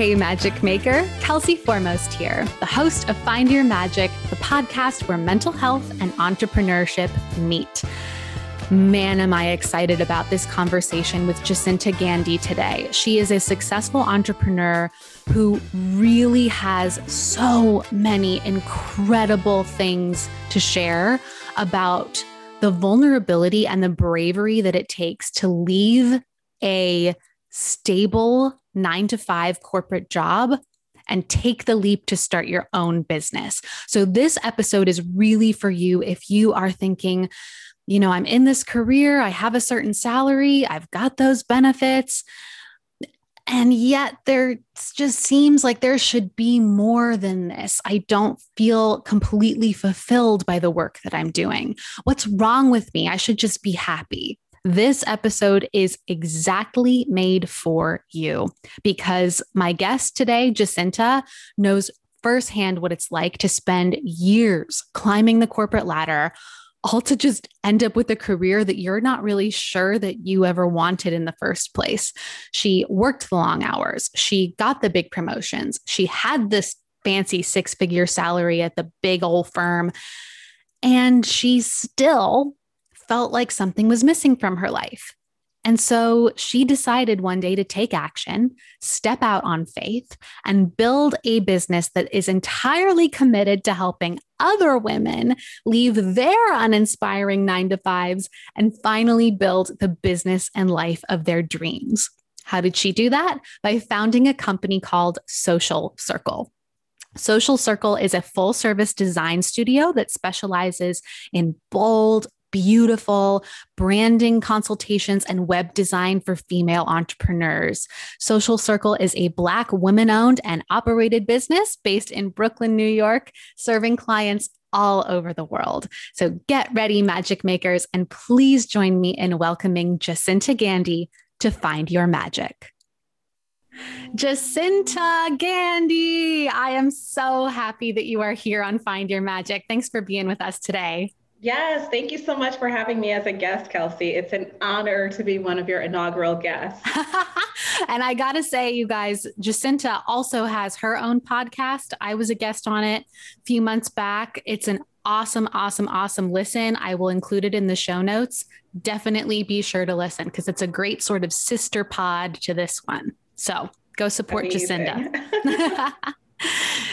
Hey, Magic Maker, Kelsey Foremost here, the host of Find Your Magic, the podcast where mental health and entrepreneurship meet. Man, am I excited about this conversation with Jacinta Gandhi today. She is a successful entrepreneur who really has so many incredible things to share about the vulnerability and the bravery that it takes to leave a stable nine to five corporate job and take the leap to start your own business. So, this episode is really for you if you are thinking, you know, I'm in this career, I have a certain salary, I've got those benefits. And yet, there just seems like there should be more than this. I don't feel completely fulfilled by the work that I'm doing. What's wrong with me? I should just be happy. This episode is exactly made for you because my guest today, Jacinta, knows firsthand what it's like to spend years climbing the corporate ladder, all to just end up with a career that you're not really sure that you ever wanted in the first place. She worked the long hours, she got the big promotions, she had this fancy six figure salary at the big old firm. And she still felt like something was missing from her life. And so she decided one day to take action, step out on faith, and build a business that is entirely committed to helping other women leave their uninspiring nine to fives and finally build the business and life of their dreams. How did she do that? By founding a company called Social Circle. Social Circle is a full service design studio that specializes in bold, beautiful branding consultations and web design for female entrepreneurs. Social Circle is a Black women owned and operated business based in Brooklyn, New York, serving clients all over the world. So get ready, magic makers, and please join me in welcoming Jacinta Gandhi to Find Your Magic. Jacinta Gandhi, I am so happy that you are here on Find Your Magic. Thanks for being with us today. Yes, thank you so much for having me as a guest, Kelsey. It's an honor to be one of your inaugural guests. and I got to say, you guys, Jacinta also has her own podcast. I was a guest on it a few months back. It's an awesome, awesome, awesome listen. I will include it in the show notes. Definitely be sure to listen because it's a great sort of sister pod to this one. So go support Amazing. Jacinta.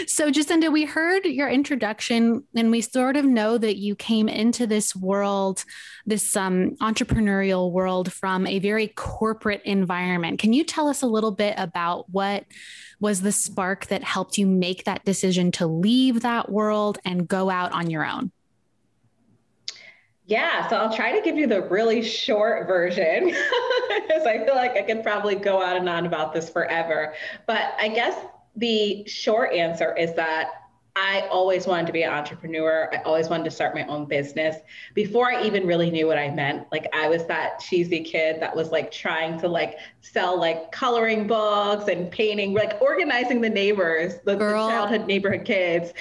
so, Jacinta, we heard your introduction, and we sort of know that you came into this world, this um, entrepreneurial world, from a very corporate environment. Can you tell us a little bit about what was the spark that helped you make that decision to leave that world and go out on your own? Yeah, so I'll try to give you the really short version because I feel like I could probably go on and on about this forever. But I guess the short answer is that I always wanted to be an entrepreneur. I always wanted to start my own business before I even really knew what I meant. Like I was that cheesy kid that was like trying to like sell like coloring books and painting, like organizing the neighbors, the, Girl, the childhood neighborhood kids.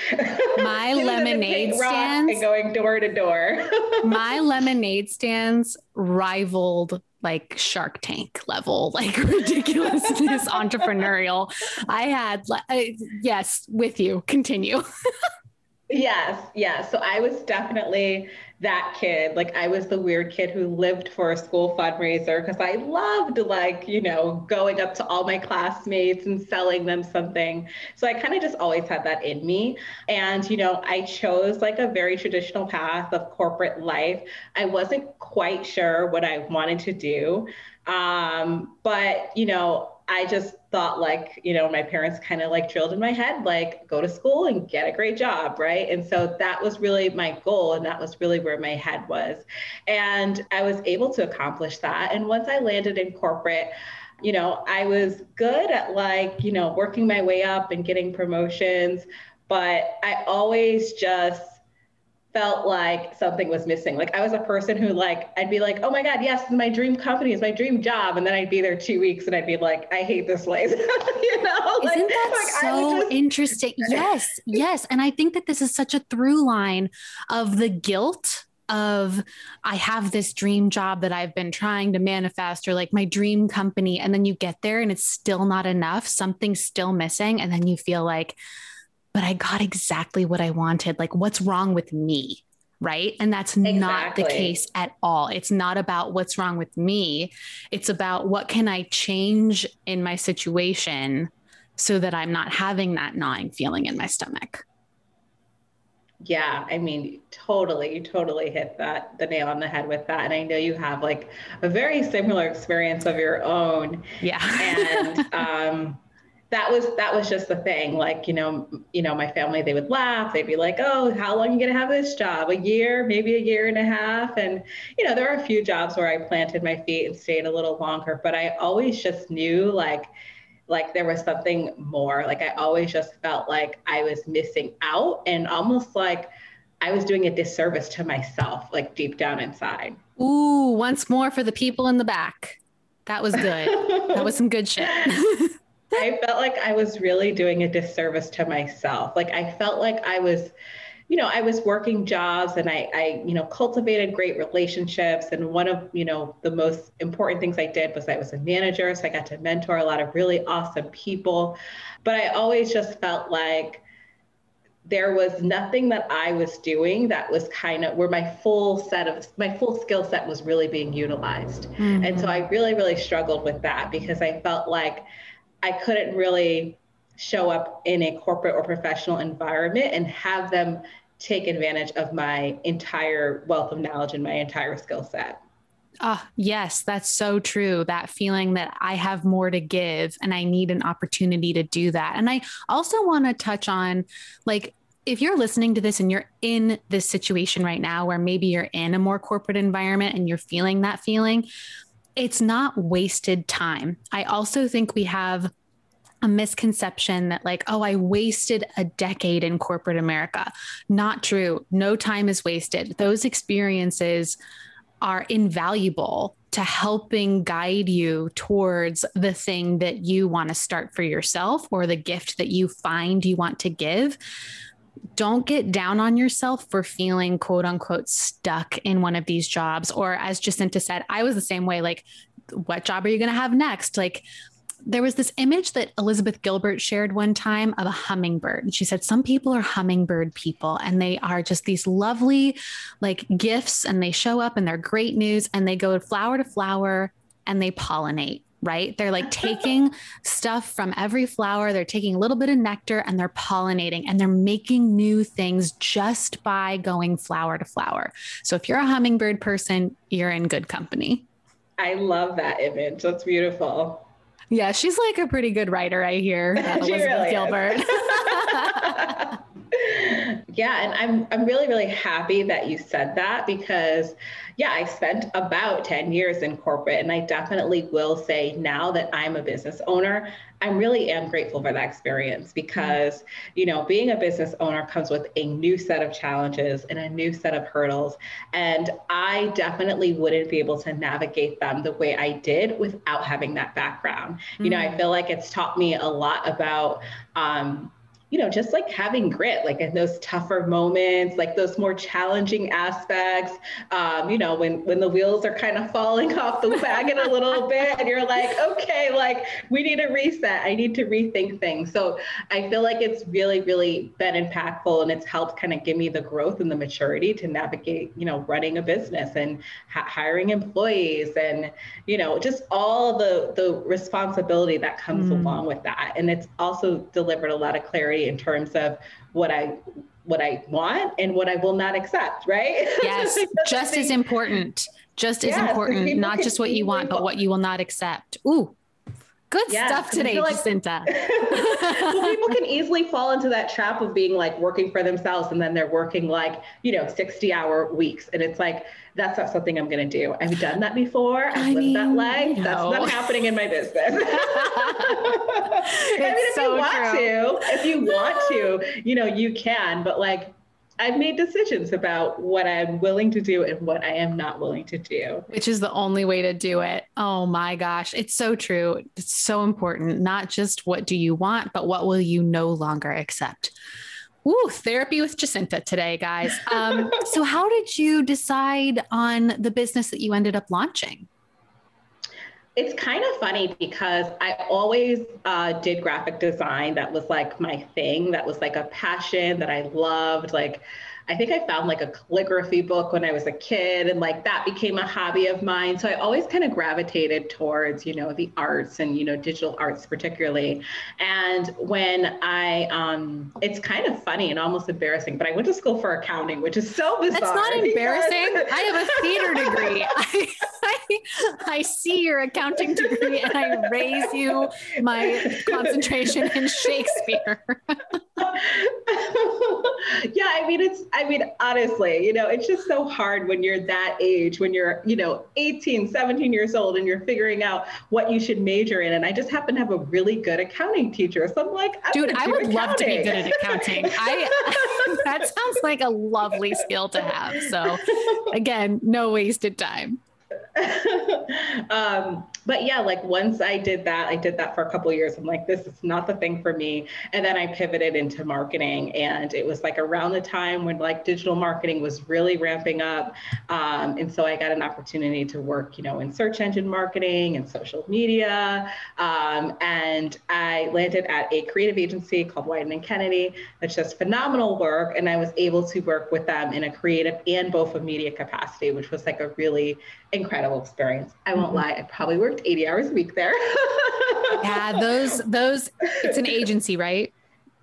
My lemonade stands and going door to door. my lemonade stands rivaled like Shark Tank level, like ridiculousness entrepreneurial. I had, uh, yes, with you. Continue. yes, yes. So I was definitely that kid. Like I was the weird kid who lived for a school fundraiser because I loved like, you know, going up to all my classmates and selling them something. So I kind of just always had that in me. And, you know, I chose like a very traditional path of corporate life. I wasn't quite sure what I wanted to do. Um, but, you know, I just thought like, you know, my parents kind of like drilled in my head, like go to school and get a great job, right? And so that was really my goal and that was really where my head was. And I was able to accomplish that. And once I landed in corporate, you know, I was good at like, you know, working my way up and getting promotions, but I always just felt like something was missing. Like I was a person who like I'd be like, oh my God, yes, my dream company is my dream job. And then I'd be there two weeks and I'd be like, I hate this place. you know? Like, Isn't that like, so just... interesting? Yes, yes. And I think that this is such a through line of the guilt of I have this dream job that I've been trying to manifest or like my dream company. And then you get there and it's still not enough. Something's still missing. And then you feel like, but I got exactly what I wanted. Like, what's wrong with me? Right. And that's exactly. not the case at all. It's not about what's wrong with me. It's about what can I change in my situation so that I'm not having that gnawing feeling in my stomach. Yeah, I mean, totally, you totally hit that the nail on the head with that. And I know you have like a very similar experience of your own. Yeah. and um, that was that was just the thing. Like, you know, you know, my family, they would laugh. They'd be like, "Oh, how long are you gonna have this job? A year, maybe a year and a half." And you know, there are a few jobs where I planted my feet and stayed a little longer, but I always just knew like like there was something more. Like I always just felt like I was missing out and almost like I was doing a disservice to myself, like deep down inside. Ooh, once more for the people in the back. That was good. that was some good shit. I felt like I was really doing a disservice to myself. Like I felt like I was you know, I was working jobs and I, I, you know, cultivated great relationships. And one of, you know, the most important things I did was I was a manager. So I got to mentor a lot of really awesome people. But I always just felt like there was nothing that I was doing that was kind of where my full set of my full skill set was really being utilized. Mm-hmm. And so I really, really struggled with that because I felt like I couldn't really show up in a corporate or professional environment and have them take advantage of my entire wealth of knowledge and my entire skill set. Ah, oh, yes, that's so true. That feeling that I have more to give and I need an opportunity to do that. And I also want to touch on like, if you're listening to this and you're in this situation right now where maybe you're in a more corporate environment and you're feeling that feeling, it's not wasted time. I also think we have a misconception that like oh i wasted a decade in corporate america. Not true. No time is wasted. Those experiences are invaluable to helping guide you towards the thing that you want to start for yourself or the gift that you find you want to give don't get down on yourself for feeling quote unquote stuck in one of these jobs or as jacinta said i was the same way like what job are you going to have next like there was this image that Elizabeth Gilbert shared one time of a hummingbird. And she said, Some people are hummingbird people and they are just these lovely like gifts and they show up and they're great news and they go flower to flower and they pollinate. Right. They're like taking stuff from every flower. They're taking a little bit of nectar and they're pollinating and they're making new things just by going flower to flower. So if you're a hummingbird person, you're in good company. I love that image. That's beautiful. Yeah, she's like a pretty good writer, I hear. Elizabeth really Gilbert. yeah, and I'm I'm really really happy that you said that because yeah, I spent about 10 years in corporate and I definitely will say now that I'm a business owner, I really am grateful for that experience because, you know, being a business owner comes with a new set of challenges and a new set of hurdles. And I definitely wouldn't be able to navigate them the way I did without having that background. Mm-hmm. You know, I mm. feel like it's taught me a lot about, um, you know, just like having grit, like in those tougher moments, like those more challenging aspects, um, you know, when when the wheels are kind of falling off the wagon a little bit, and you're like, okay, like we need a reset. I need to rethink things. So I feel like it's really, really been impactful, and it's helped kind of give me the growth and the maturity to navigate, you know, running a business and ha- hiring employees, and you know, just all the the responsibility that comes mm. along with that. And it's also delivered a lot of clarity in terms of what I what I want and what I will not accept, right? Yes, just as important. Just as yes, important, not just what you want, but what you will not accept. Ooh, Good yes, stuff today, like, Jacinta. well, people can easily fall into that trap of being like working for themselves and then they're working like, you know, 60 hour weeks. And it's like, that's not something I'm going to do. I've done that before. I've I lived mean, that life. No. That's not happening in my business. I mean, if so you want true. to, if you want to, you know, you can, but like, I've made decisions about what I'm willing to do and what I am not willing to do. Which is the only way to do it. Oh my gosh. It's so true. It's so important. Not just what do you want, but what will you no longer accept? Ooh, therapy with Jacinta today, guys. Um, so, how did you decide on the business that you ended up launching? It's kind of funny because I always uh, did graphic design. That was like my thing. That was like a passion that I loved. Like, I think I found like a calligraphy book when I was a kid, and like that became a hobby of mine. So I always kind of gravitated towards, you know, the arts and, you know, digital arts particularly. And when I, um, it's kind of funny and almost embarrassing, but I went to school for accounting, which is so bizarre. That's not embarrassing. I have a theater degree. I, I, I see your accounting degree and I raise you my concentration in Shakespeare. yeah, I mean, it's, I mean, honestly, you know, it's just so hard when you're that age, when you're, you know, 18, 17 years old and you're figuring out what you should major in. And I just happen to have a really good accounting teacher. So I'm like, I'm dude, I would accounting. love to be good at accounting. I, that sounds like a lovely skill to have. So again, no wasted time. um, but yeah, like once I did that, I did that for a couple years. I'm like, this is not the thing for me. And then I pivoted into marketing, and it was like around the time when like digital marketing was really ramping up. Um, and so I got an opportunity to work, you know, in search engine marketing and social media. Um, and I landed at a creative agency called Wieden and Kennedy. That's just phenomenal work, and I was able to work with them in a creative and both a media capacity, which was like a really incredible experience. I won't mm-hmm. lie, I probably worked 80 hours a week there. yeah, those those it's an agency, right?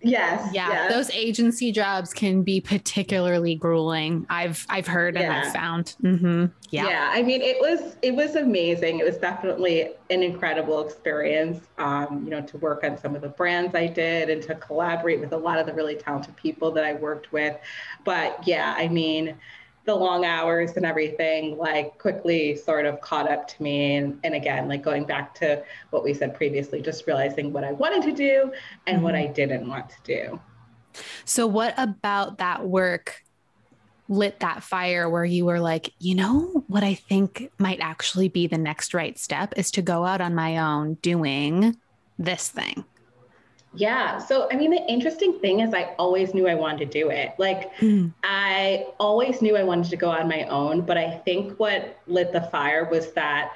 Yes. Yeah, yes. those agency jobs can be particularly grueling. I've I've heard and I've found. Mm-hmm. Yeah. Yeah. I mean, it was it was amazing. It was definitely an incredible experience. Um, you know, to work on some of the brands I did and to collaborate with a lot of the really talented people that I worked with. But yeah, I mean, the long hours and everything like quickly sort of caught up to me. And, and again like going back to what we said previously just realizing what i wanted to do and mm-hmm. what i didn't want to do. So what about that work lit that fire where you were like you know what i think might actually be the next right step is to go out on my own doing this thing yeah. So, I mean, the interesting thing is, I always knew I wanted to do it. Like, mm. I always knew I wanted to go on my own. But I think what lit the fire was that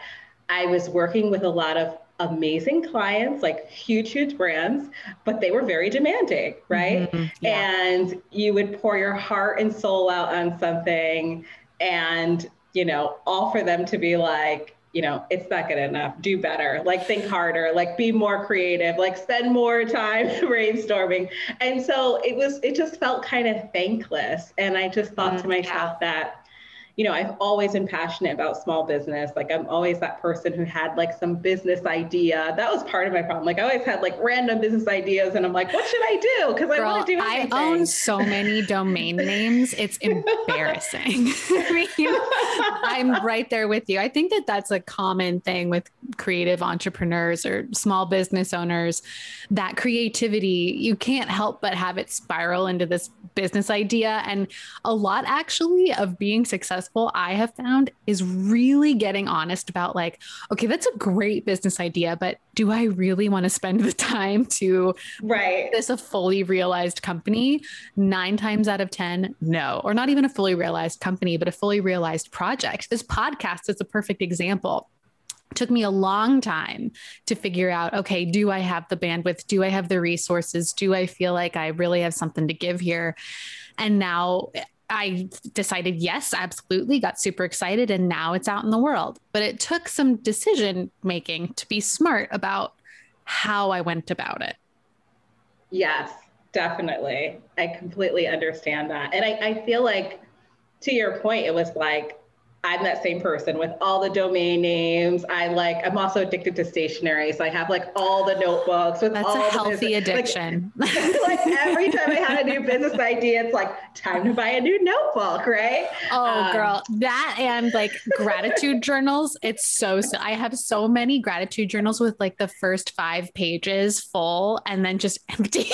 I was working with a lot of amazing clients, like huge, huge brands, but they were very demanding, right? Mm-hmm. Yeah. And you would pour your heart and soul out on something, and, you know, all for them to be like, you know, it's not good enough. Do better. Like think harder. Like be more creative. Like spend more time brainstorming. And so it was. It just felt kind of thankless. And I just thought mm, to myself yeah. that you know, I've always been passionate about small business. Like I'm always that person who had like some business idea. That was part of my problem. Like I always had like random business ideas and I'm like, what should I do? Because I want to do anything. I own so many domain names. It's embarrassing. I mean, I'm right there with you. I think that that's a common thing with creative entrepreneurs or small business owners. That creativity, you can't help but have it spiral into this business idea. And a lot actually of being successful successful I have found is really getting honest about like, okay, that's a great business idea, but do I really want to spend the time to right. this a fully realized company? Nine times out of 10, no, or not even a fully realized company, but a fully realized project. This podcast is a perfect example. Took me a long time to figure out okay do i have the bandwidth? Do i have the resources? Do i feel like i really have something to give here? And now I decided, yes, absolutely, got super excited, and now it's out in the world. But it took some decision making to be smart about how I went about it. Yes, definitely. I completely understand that. And I, I feel like, to your point, it was like I'm that same person with all the domain names. I like, I'm also addicted to stationery. So I have like all the notebooks with That's all a healthy addiction. Like, like, every time I had a new business idea, it's like time to buy a new notebook, right? Oh, um, girl, that and like gratitude journals. It's so, so, I have so many gratitude journals with like the first five pages full and then just empty.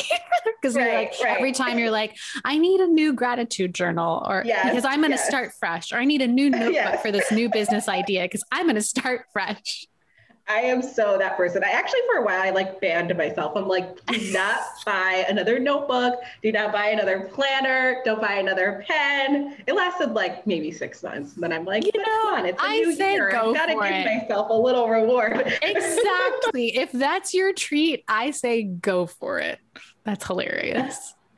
Because right, like right. every time you're like, I need a new gratitude journal or yes, because I'm going to yes. start fresh or I need a new notebook yes. For this new business idea because I'm going to start fresh. I am so that person. I actually, for a while, I like banned myself. I'm like, do not buy another notebook. Do not buy another planner. Don't buy another pen. It lasted like maybe six months. And then I'm like, you know, on, it's a I new year. Go I've got to give it. myself a little reward. exactly. if that's your treat, I say go for it. That's hilarious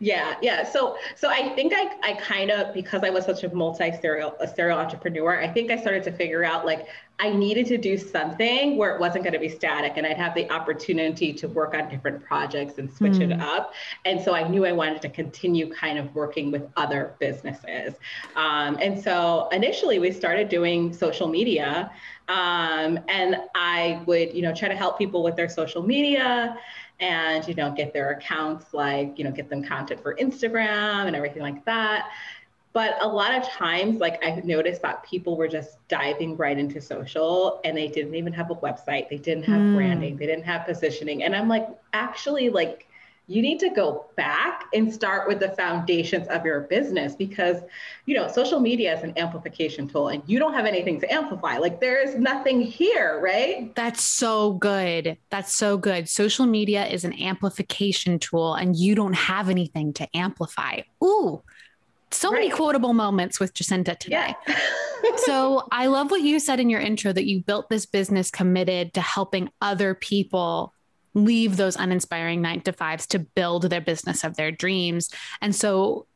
yeah yeah. So so i think i i kind of because i was such a multi serial a serial entrepreneur i think i started to figure out like i needed to do something where it wasn't going to be static and i'd have the opportunity to work on different projects and switch mm. it up. And so i knew i wanted to continue kind of working with other businesses. Um, and so initially we started doing social media um, and i would you know try to help people with their social media and you know get their accounts like you know get them content for instagram and everything like that but a lot of times like i've noticed that people were just diving right into social and they didn't even have a website they didn't have mm. branding they didn't have positioning and i'm like actually like you need to go back and start with the foundations of your business because you know social media is an amplification tool and you don't have anything to amplify like there is nothing here right that's so good that's so good social media is an amplification tool and you don't have anything to amplify ooh so right. many quotable moments with Jacinta today. Yeah. so I love what you said in your intro that you built this business committed to helping other people leave those uninspiring nine to fives to build their business of their dreams. And so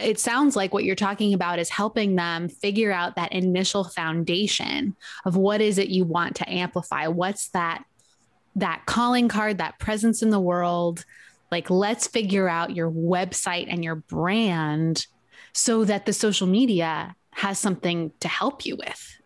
it sounds like what you're talking about is helping them figure out that initial foundation of what is it you want to amplify? What's that that calling card that presence in the world? Like let's figure out your website and your brand so that the social media has something to help you with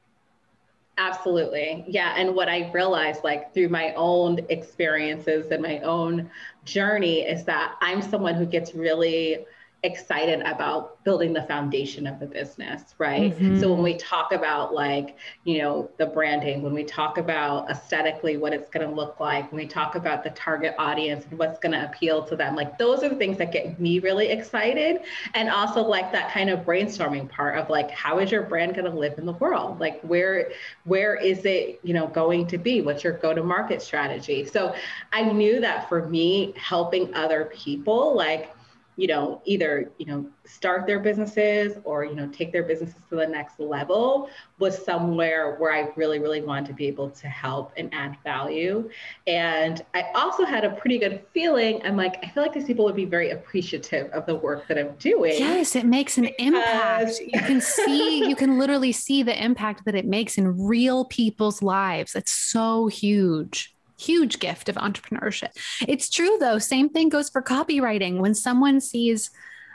Absolutely. Yeah. And what I realized, like through my own experiences and my own journey, is that I'm someone who gets really excited about building the foundation of the business, right? Mm-hmm. So when we talk about like, you know, the branding, when we talk about aesthetically what it's going to look like, when we talk about the target audience and what's going to appeal to them, like those are the things that get me really excited. And also like that kind of brainstorming part of like, how is your brand going to live in the world? Like where, where is it, you know, going to be? What's your go-to-market strategy? So I knew that for me, helping other people, like, you know, either, you know, start their businesses or, you know, take their businesses to the next level was somewhere where I really, really wanted to be able to help and add value. And I also had a pretty good feeling. I'm like, I feel like these people would be very appreciative of the work that I'm doing. Yes, it makes an impact. You can see, you can literally see the impact that it makes in real people's lives. It's so huge huge gift of entrepreneurship. It's true though, same thing goes for copywriting. When someone sees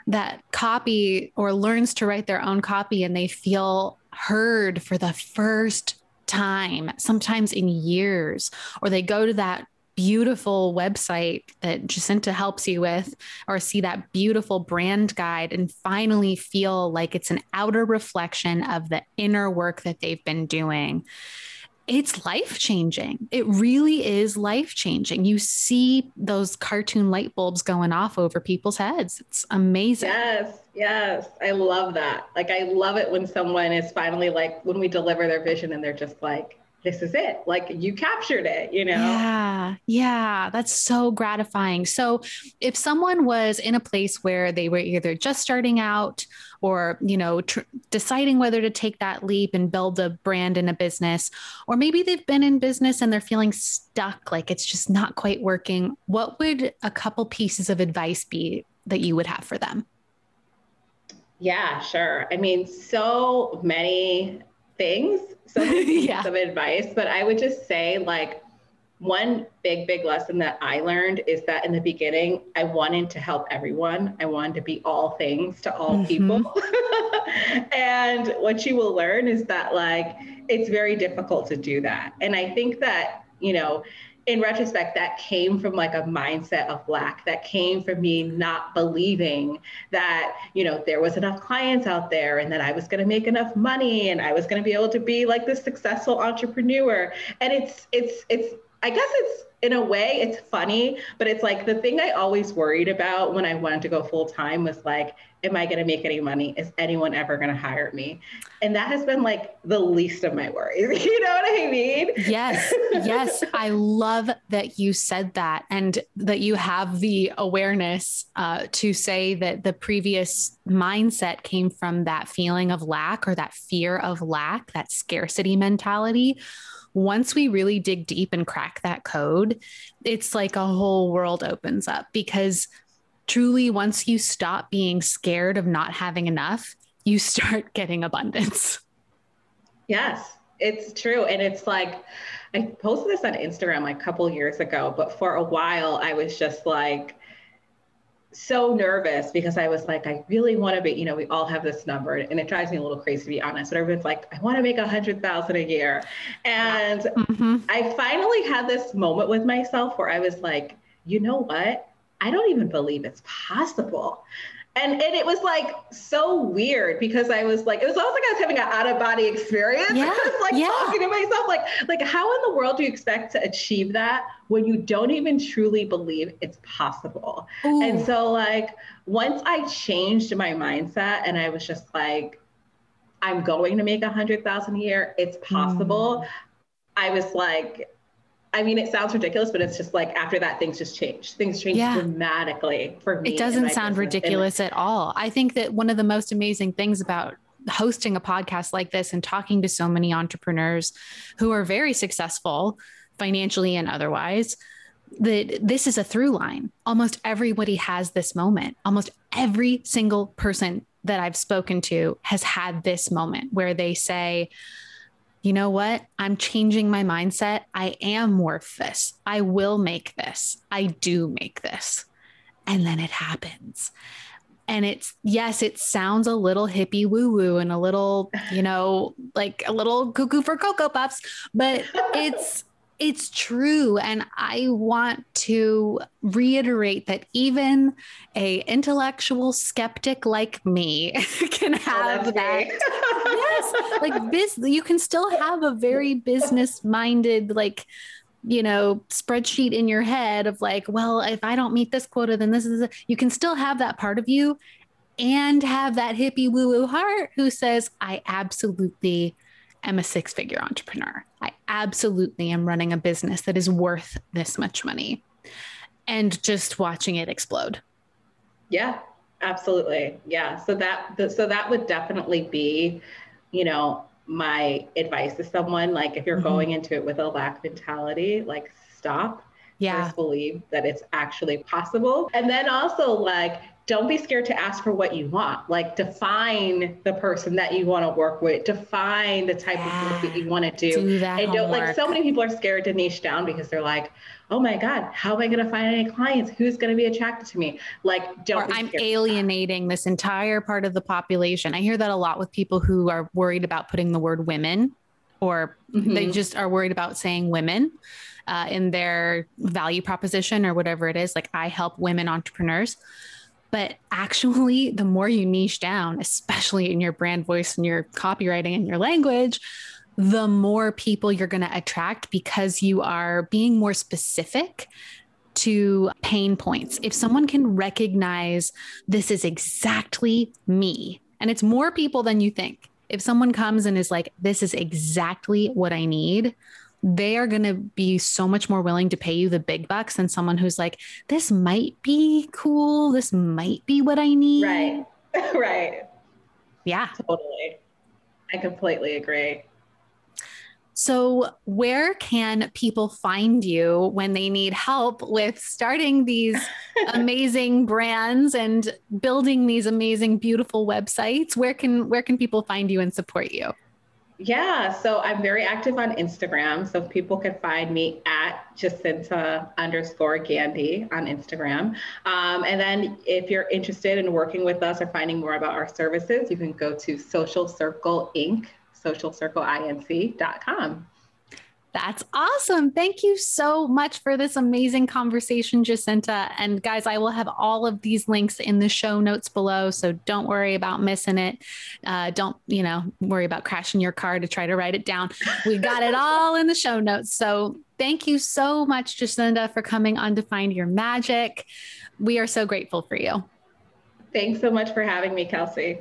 that copy or learns to write their own copy and they feel heard for the first time, sometimes in years, or they go to that beautiful website that Jacinta helps you with, or see that beautiful brand guide and finally feel like it's an outer reflection of the inner work that they've been doing it's life changing. It really is life changing. You see those cartoon light bulbs going off over people's heads. It's amazing. Yes, yes. I love that. Like, I love it when someone is finally like, when we deliver their vision and they're just like, this is it. Like you captured it, you know? Yeah. Yeah. That's so gratifying. So if someone was in a place where they were either just starting out or, you know, tr- deciding whether to take that leap and build a brand in a business, or maybe they've been in business and they're feeling stuck, like it's just not quite working, what would a couple pieces of advice be that you would have for them? Yeah, sure. I mean, so many things, some, yeah. of advice, but I would just say like one big, big lesson that I learned is that in the beginning, I wanted to help everyone. I wanted to be all things to all mm-hmm. people. and what you will learn is that like it's very difficult to do that. And I think that, you know, in retrospect, that came from like a mindset of lack. That came from me not believing that, you know, there was enough clients out there and that I was going to make enough money and I was going to be able to be like this successful entrepreneur. And it's, it's, it's, I guess it's in a way it's funny, but it's like the thing I always worried about when I wanted to go full time was like, am I going to make any money? Is anyone ever going to hire me? And that has been like the least of my worries. you know what I mean? Yes. Yes. I love that you said that and that you have the awareness uh, to say that the previous mindset came from that feeling of lack or that fear of lack, that scarcity mentality once we really dig deep and crack that code, it's like a whole world opens up because truly, once you stop being scared of not having enough, you start getting abundance. Yes, it's true. And it's like, I posted this on Instagram like a couple years ago, but for a while I was just like, so nervous because I was like, I really want to be, you know, we all have this number and it drives me a little crazy to be honest. But everyone's like, I want to make a hundred thousand a year. And mm-hmm. I finally had this moment with myself where I was like, you know what? I don't even believe it's possible. And, and it was like so weird because I was like, it was almost like I was having an out of body experience. Yeah, I was like yeah. talking to myself, like, like how in the world do you expect to achieve that when you don't even truly believe it's possible? Ooh. And so like once I changed my mindset and I was just like, I'm going to make a hundred thousand a year, it's possible. Mm. I was like, I mean, it sounds ridiculous, but it's just like after that, things just change. Things change yeah. dramatically for me. It doesn't sound business. ridiculous and, at all. I think that one of the most amazing things about hosting a podcast like this and talking to so many entrepreneurs who are very successful financially and otherwise that this is a through line. Almost everybody has this moment. Almost every single person that I've spoken to has had this moment where they say, you know what? I'm changing my mindset. I am worth this. I will make this. I do make this. And then it happens. And it's, yes, it sounds a little hippie woo woo and a little, you know, like a little cuckoo for Cocoa Puffs, but it's, it's true and i want to reiterate that even a intellectual skeptic like me can oh, have oh, that yes like this you can still have a very business minded like you know spreadsheet in your head of like well if i don't meet this quota then this is a, you can still have that part of you and have that hippie woo woo heart who says i absolutely am a six figure entrepreneur. I absolutely am running a business that is worth this much money and just watching it explode. Yeah, absolutely. Yeah. So that, so that would definitely be, you know, my advice to someone like if you're mm-hmm. going into it with a lack mentality, like stop. Yeah. First believe that it's actually possible. And then also like don't be scared to ask for what you want. Like define the person that you want to work with, define the type yeah. of work that you want to do. do that and don't like so many people are scared to niche down because they're like, oh my God, how am I going to find any clients? Who's going to be attracted to me? Like, don't. Or I'm alienating this entire part of the population. I hear that a lot with people who are worried about putting the word women, or mm-hmm. they just are worried about saying women. Uh, in their value proposition or whatever it is, like I help women entrepreneurs. But actually, the more you niche down, especially in your brand voice and your copywriting and your language, the more people you're going to attract because you are being more specific to pain points. If someone can recognize this is exactly me, and it's more people than you think. If someone comes and is like, this is exactly what I need, they are going to be so much more willing to pay you the big bucks than someone who's like, this might be cool. This might be what I need. Right. right. Yeah. Totally. I completely agree. So, where can people find you when they need help with starting these amazing brands and building these amazing beautiful websites? Where can where can people find you and support you? Yeah, so I'm very active on Instagram. So people can find me at Jacinta underscore Gandy on Instagram. Um, and then if you're interested in working with us or finding more about our services, you can go to Social Circle Inc., socialcircleinc.com. That's awesome. Thank you so much for this amazing conversation, Jacinta. And guys, I will have all of these links in the show notes below. So don't worry about missing it. Uh, don't, you know, worry about crashing your car to try to write it down. We got it all in the show notes. So Thank you so much, Jacinta, for coming on to Find Your Magic. We are so grateful for you. Thanks so much for having me, Kelsey.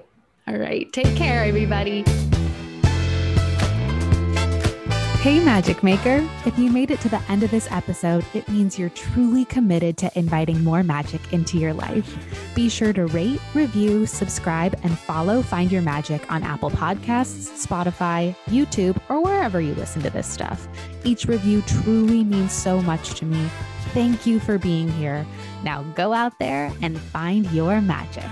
All right. Take care, everybody. Hey, Magic Maker. If you made it to the end of this episode, it means you're truly committed to inviting more magic into your life. Be sure to rate, review, subscribe, and follow Find Your Magic on Apple Podcasts, Spotify, YouTube, or wherever you listen to this stuff. Each review truly means so much to me. Thank you for being here. Now go out there and find your magic.